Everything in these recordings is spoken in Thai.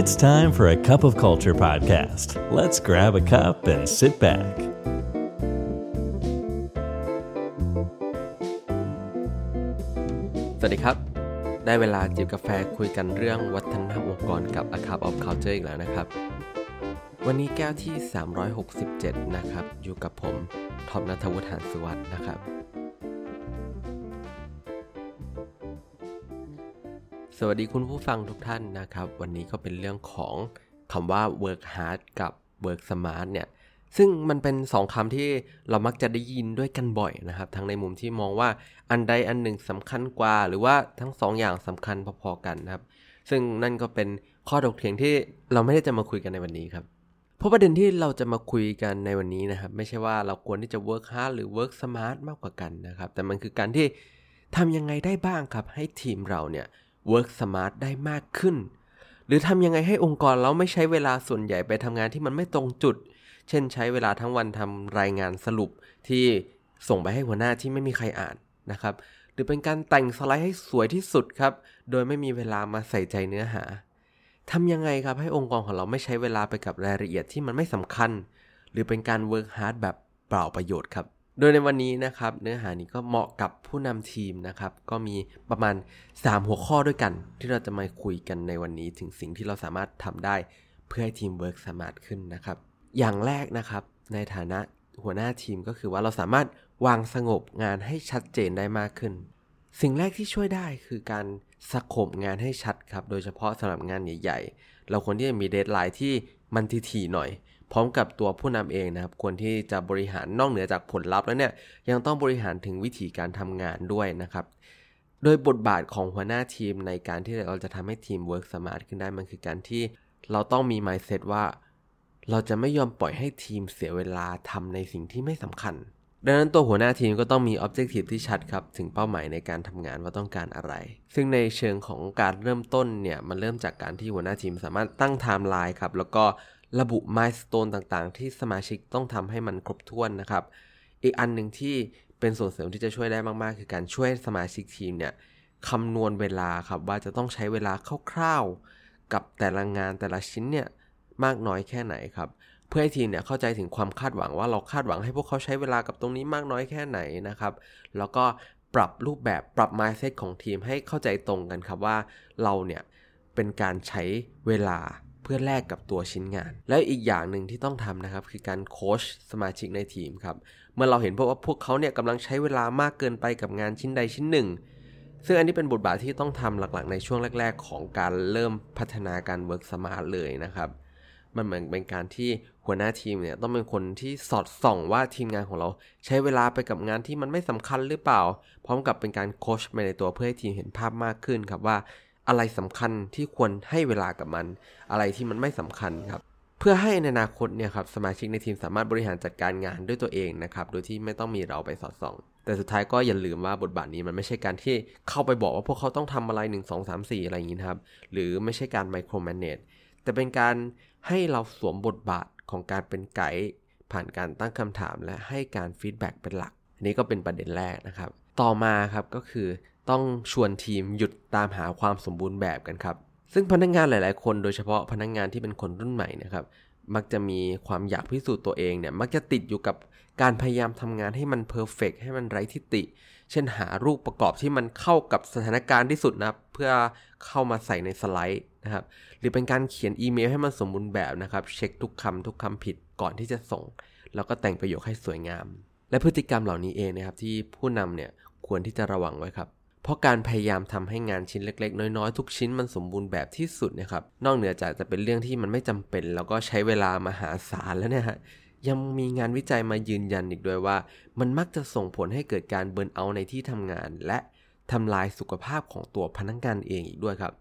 It's time for a cup of culture podcast. Let's grab a cup and sit back. สวัสดีครับ ได้เวลาจิบกาแฟคุยกันเรื่องวัฒนธรรมองค์กรกับ A Cup of Culture อีกแล้วนะครับ วันนี้แก้วที่ 367 นะครับ อยู่กับผม ทอมนัทวุฒิหานสุวัสด์นะครับ สวัสดีคุณผู้ฟังทุกท่านนะครับ วันนี้ก็เป็นเรื่องของคำว่า work hard กับ work smart เนี่ยซึ่งมันเป็นสองคำที่เรามักจะได้ยินด้วยกันบ่อยนะครับ ทั้งในมุมที่มองว่าอันใดอันหนึ่งสำคัญกว่า หรือว่าทั้งสองอย่างสำคัญพอๆกันนะครับ ซึ่งนั่นก็เป็นข้อถกเถียงที่เราไม่ได้จะมาคุยกันในวันนี้ครับเพราะประเด็นที่เราจะมาคุยกันในวันนี้นะครับ ไม่ใช่ว่าเราควรที่จะ work hard หรือ work smart มากกว่ากันนะครับ แต่มันคือการที่ทำยังไงได้บ้างครับ ให้ทีมเราเนี่ย work smart ได้มากขึ้น หรือทำยังไงให้องค์กรเราไม่ใช้เวลาส่วนใหญ่ไปทำงานที่มันไม่ตรงจุด เช่นใช้เวลาทั้งวันทำรายงานสรุปที่ส่งไปให้หัวหน้าที่ไม่มีใครอ่านนะครับ หรือเป็นการแต่งสไลด์ให้สวยที่สุดครับ โดยไม่มีเวลามาใส่ใจเนื้อหาทำยังไงครับให้องค์กรของเราไม่ใช้เวลาไปกับรายละเอียดที่มันไม่สำคัญ หรือเป็นการ work hard แบบเปล่าประโยชน์ครับ โดยในวันนี้นะครับเนื้อหานี้ก็เหมาะกับผู้นำทีมนะครับ ก็มีประมาณ 3 หัวข้อด้วยกัน ที่เราจะมาคุยกันในวันนี้ถึงสิ่งที่เราสามารถทำได้เพื่อให้ทีม work smart ขึ้นนะครับ อย่างแรกนะครับในฐานะหัวหน้าทีมก็คือว่าเราสามารถวาง scope งานให้ชัดเจนได้มากขึ้น สิ่งแรกที่ช่วยได้คือการ scope งานให้ชัดครับ โดยเฉพาะสำหรับงานใหญ่ๆ เราควรที่จะมี deadline ที่มันทีๆหน่อย พร้อมกับตัวผู้นำเองนะครับควรที่จะบริหารนอกเหนือจากผลลัพธ์แล้วเนี่ยยังต้องบริหารถึงวิธีการทำงานด้วยนะครับ โดยบทบาทของหัวหน้าทีมในการที่เราจะทำให้ทีม work smart ขึ้นได้มันคือการที่เราต้องมี mindset ว่า เราจะไม่ยอมปล่อยให้ทีมเสียเวลาทำในสิ่งที่ไม่สำคัญ ดังนั้นตัวหัวหน้าทีมก็ต้องมี objective ที่ชัดครับ ถึงเป้าหมายในการทำงานว่าต้องการอะไร ซึ่งในเชิงของการเริ่มต้นเนี่ยมันเริ่มจากการที่หัวหน้าทีมสามารถตั้ง timeline ครับแล้วก็ ระบุ milestone ต่างๆ ที่สมาชิกต้องทำให้มันครบถ้วนนะครับ อีกอันหนึ่งที่เป็นส่วนเสริมที่จะช่วยได้มากๆ คือการช่วยสมาชิกทีมเนี่ยคำนวณเวลาครับว่าจะต้องใช้เวลาคร่าวๆ กับแต่ละงานแต่ละชิ้นเนี่ยมากน้อยแค่ไหนครับ เพื่อให้ทีมเนี่ยเข้าใจถึงความคาดหวังว่าเราคาดหวังให้พวกเขาใช้เวลากับตรงนี้มากน้อยแค่ไหนนะครับ แล้วก็ปรับรูปแบบปรับ mindset ของทีมให้เข้าใจตรงกันครับว่าเราเนี่ยเป็นการใช้เวลา เพื่อแลกกับตัวชิ้นงาน แล้วอีกอย่างหนึ่งที่ต้องทำนะครับ คือการโค้ชสมาชิกในทีมครับเมื่อเราเห็นพวกว่าพวกเขาเนี่ยกำลังใช้เวลามากเกินไปกับงานชิ้นใดชิ้นหนึ่ง ซึ่งอันนี้เป็นบทบาทที่ต้องทำหลักๆ ในช่วงแรก ๆ ของการเริ่มพัฒนาการ work smart เลยนะครับมันเหมือนเป็นการที่หัวหน้าทีมเนี่ยต้องเป็นคนที่สอดส่องว่าทีมงานของเราใช้เวลาไปกับงานที่มันไม่สำคัญหรือเปล่า พร้อมกับเป็นการโค้ชไปในตัวเพื่อให้ทีมเห็นภาพมากขึ้นครับว่า อะไรสำคัญที่ควรให้เวลากับมัน อะไรที่มันไม่สำคัญครับ เพื่อให้ในอนาคตเนี่ยครับสมาชิกในทีมสามารถบริหารจัดการงานด้วยตัวเองนะครับโดยที่ไม่ต้องมีเราไปสอดส่อง แต่สุดท้ายก็อย่าลืมว่าบทบาทนี้มันไม่ใช่การที่เข้าไปบอกว่าพวกเขาต้องทำอะไร 1 2 3 4 อะไรอย่างนี้ครับหรือไม่ใช่การไมโครแมเนจแต่เป็นการให้เราสวมบทบาทของการเป็นไกด์ผ่านการตั้งคำถามและให้การ feedback เป็นหลักอันนี้ก็เป็นประเด็นแรกนะครับ ต่อมาครับก็คือ ต้องชวนทีมหยุดตามหาความสมบูรณ์แบบกันครับ ซึ่งพนักงานหลาย ๆ คนโดยเฉพาะพนักงานที่เป็นคนรุ่นใหม่นะครับ มักจะมีความอยากพิสูจน์ตัวเองเนี่ย มักจะติดอยู่กับการพยายามทำงานให้มัน perfect ให้มันไร้ที่ติ เช่นหารูปประกอบที่มันเข้ากับสถานการณ์ที่สุดนะเพื่อเข้ามาใส่ในสไลด์นะครับ หรือเป็นการเขียนอีเมลให้มันสมบูรณ์แบบนะครับ เช็คทุกคำทุกคำผิดก่อนที่จะส่ง แล้วก็แต่งประโยคให้สวยงาม และพฤติกรรมเหล่านี้เองนะครับที่ผู้นำเนี่ยควรที่จะระวังไว้ครับ เพราะการพยายามทำให้งานชิ้นเล็ก ๆ น้อยๆ ทุกชิ้นมันสมบูรณ์แบบที่สุดนะครับ นอกเหนือจากจะเป็นเรื่องที่มันไม่จำเป็น แล้วก็ใช้เวลามหาศาลแล้วเนี่ยฮะยังมีงานวิจัยมายืนยันอีกด้วยว่า มันมักจะส่งผลให้เกิดการเบิร์นเอาในที่ทำงาน และทำลายสุขภาพของตัวพนักงานเองอีกด้วยครับ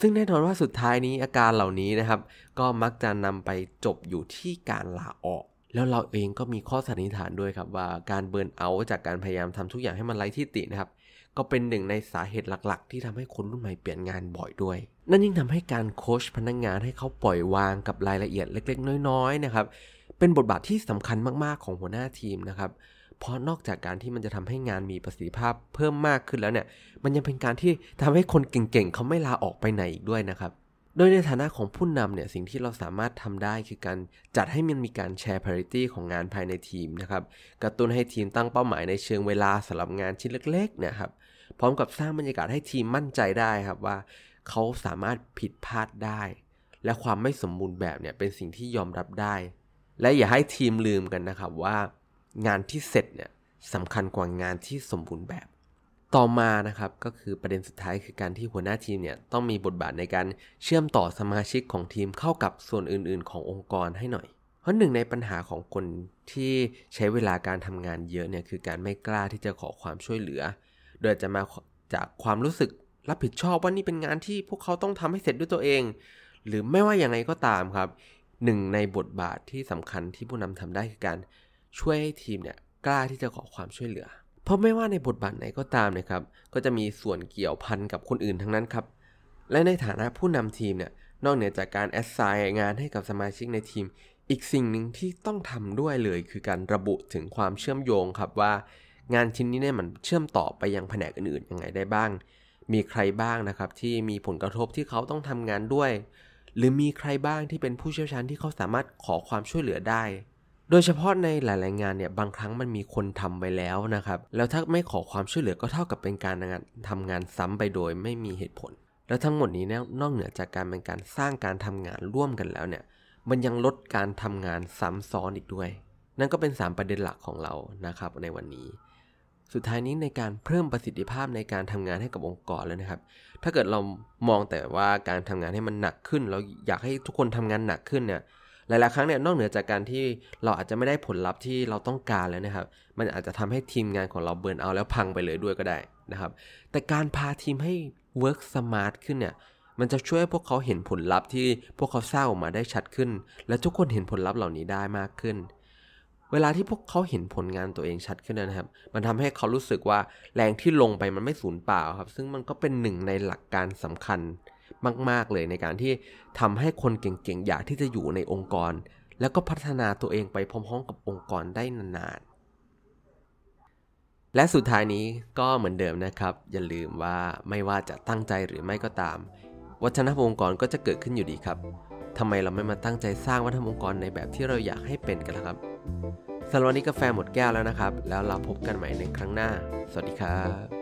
ซึ่งแน่นอนว่าสุดท้ายนี้อาการเหล่านี้นะครับ ก็มักจะนำไปจบอยู่ที่การลาออก แล้วเราเองก็มีข้อสันนิษฐานด้วยครับว่าการเบิร์นเอาจากการพยายามทำทุกอย่างให้มันไร้ที่ตินะครับ ก็เป็นหนึ่งในสาเหตุหลักๆ ที่ทำให้คนรุ่นใหม่เปลี่ยนงานบ่อยด้วย นั่นยิ่งทำให้การโค้ชพนักงานให้เขาปล่อยวางกับรายละเอียดเล็ก ๆ น้อยๆนะครับ เป็นบทบาทที่สำคัญมากๆของหัวหน้าทีมนะครับ เพราะนอกจากการที่มันจะทำให้งานมีประสิทธิภาพเพิ่มมากขึ้นแล้วเนี่ย มันยังเป็นการที่ทำให้คนเก่งๆเขาไม่ลาออกไปไหนอีกด้วยนะครับ โดยในฐานะของผู้นำเนี่ยสิ่งที่เราสามารถทำได้คือการจัดให้มันมีการแชร์ parity ของงานภายในทีมนะครับกระตุ้นให้ทีมตั้งเป้าหมายในเชิงเวลาสำหรับงานชิ้นเล็กๆเนี่ยครับพร้อมกับสร้างบรรยากาศให้ทีมมั่นใจได้ครับว่า เขาสามารถผิดพลาดได้ และความไม่สมบูรณ์แบบเนี่ยเป็นสิ่งที่ยอมรับได้ และอย่าให้ทีมลืมกันนะครับว่า งานที่เสร็จเนี่ยสำคัญกว่างานที่สมบูรณ์แบบ ต่อมานะครับก็คือประเด็นสุดท้ายคือการที่หัวหน้าทีมเนี่ยต้องมีบทบาทในการเชื่อมต่อสมาชิกของทีมเข้ากับส่วนอื่น ๆ ขององค์กรให้หน่อย เพราะหนึ่งในปัญหาของคนที่ใช้เวลาการทำงานเยอะเนี่ยคือการไม่กล้าที่จะขอความช่วยเหลือ โดยจะมาจากความรู้สึกรับผิดชอบว่านี่เป็นงานที่พวกเขาต้องทำให้เสร็จด้วยตัวเอง หรือไม่ว่าอย่างไรก็ตามครับหนึ่งในบทบาทที่สำคัญที่ผู้นำทำได้คือการช่วยให้ทีมเนี่ยกล้าที่จะขอความช่วยเหลือ เพราะไม่ว่าในบทบาทไหนก็ตามนะครับ ก็จะมีส่วนเกี่ยวพันกับคนอื่นทั้งนั้นครับ และในฐานะผู้นำทีมเนี่ย นอกเหนือจากการแอสไซน์งานให้กับสมาชิกในทีม อีกสิ่งหนึ่งที่ต้องทำด้วยเลย คือการระบุถึงความเชื่อมโยงครับว่า งานชิ้นนี้เนี่ยมันเชื่อมต่อไปยังแผนกอื่นๆยังไงได้บ้าง มีใครบ้างนะครับที่มีผลกระทบที่เขาต้องทำงานด้วย หรือมีใครบ้างที่เป็นผู้เชี่ยวชาญที่เขาสามารถขอความช่วยเหลือได้ โดยเฉพาะในหลาย ๆ งานเนี่ยบางครั้งมันมีคนทำไปแล้วนะครับ แล้วถ้าไม่ขอความช่วยเหลือก็เท่ากับเป็นการงานทำงานซ้ำไปโดยไม่มีเหตุผล แล้วทั้งหมดนี้เนี่ยนอกเหนือจากการเป็นการสร้างการทำงานร่วมกันแล้วเนี่ยมันยังลดการทำงานซ้ำซ้อนอีกด้วย นั่นก็เป็น 3 ประเด็นหลักของเรานะครับในวันนี้ สุดท้ายนี้ในการเพิ่มประสิทธิภาพในการทำงานให้กับองค์กรแล้วนะครับ ถ้าเกิดเรามองแต่ว่าการทำงานให้มันหนักขึ้น เราอยากให้ทุกคนทำงานหนักขึ้นเนี่ย หลาย ๆ ครั้งเนี่ยนอกเหนือจากการที่เราอาจจะไม่ได้ผลลัพธ์ที่เราต้องการแล้วนะครับ มันอาจจะทำให้ทีมงานของเราเบิร์นเอาแล้วพังไปเลยด้วยก็ได้นะครับ แต่การพาทีมให้ work smart ขึ้นเนี่ยมันจะช่วยพวกเขาเห็นผลลัพธ์ที่พวกเขาสร้างออกมาได้ชัดขึ้น และทุกคนเห็นผลลัพธ์เหล่านี้ได้มากขึ้น เวลาที่พวกเขาเห็นผลงานตัวเองชัดขึ้นนะครับ มันทำให้เขารู้สึกว่าแรงที่ลงไปมันไม่สูญเปล่าครับ ซึ่งมันก็เป็นหนึ่งในหลักการสำคัญ มาก ๆ เลยในการที่ทำให้คนเก่งๆ อยากที่จะอยู่ในองค์กร แล้วก็พัฒนาตัวเองไปพร้อมๆ กับองค์กรได้นานๆ และสุดท้ายนี้ก็เหมือนเดิมนะครับ อย่าลืมว่าไม่ว่าจะตั้งใจหรือไม่ก็ตาม วัฒนธรรมองค์กรก็จะเกิดขึ้นอยู่ดีครับทำไมเราไม่มาตั้งใจสร้างวัฒนธรรมองค์กรในแบบที่เราอยากให้เป็นกันล่ะครับสำหรับวันนี้กาแฟหมดแก้วแล้วนะครับ แล้วเราพบกันใหม่ในครั้งหน้า สวัสดีครับ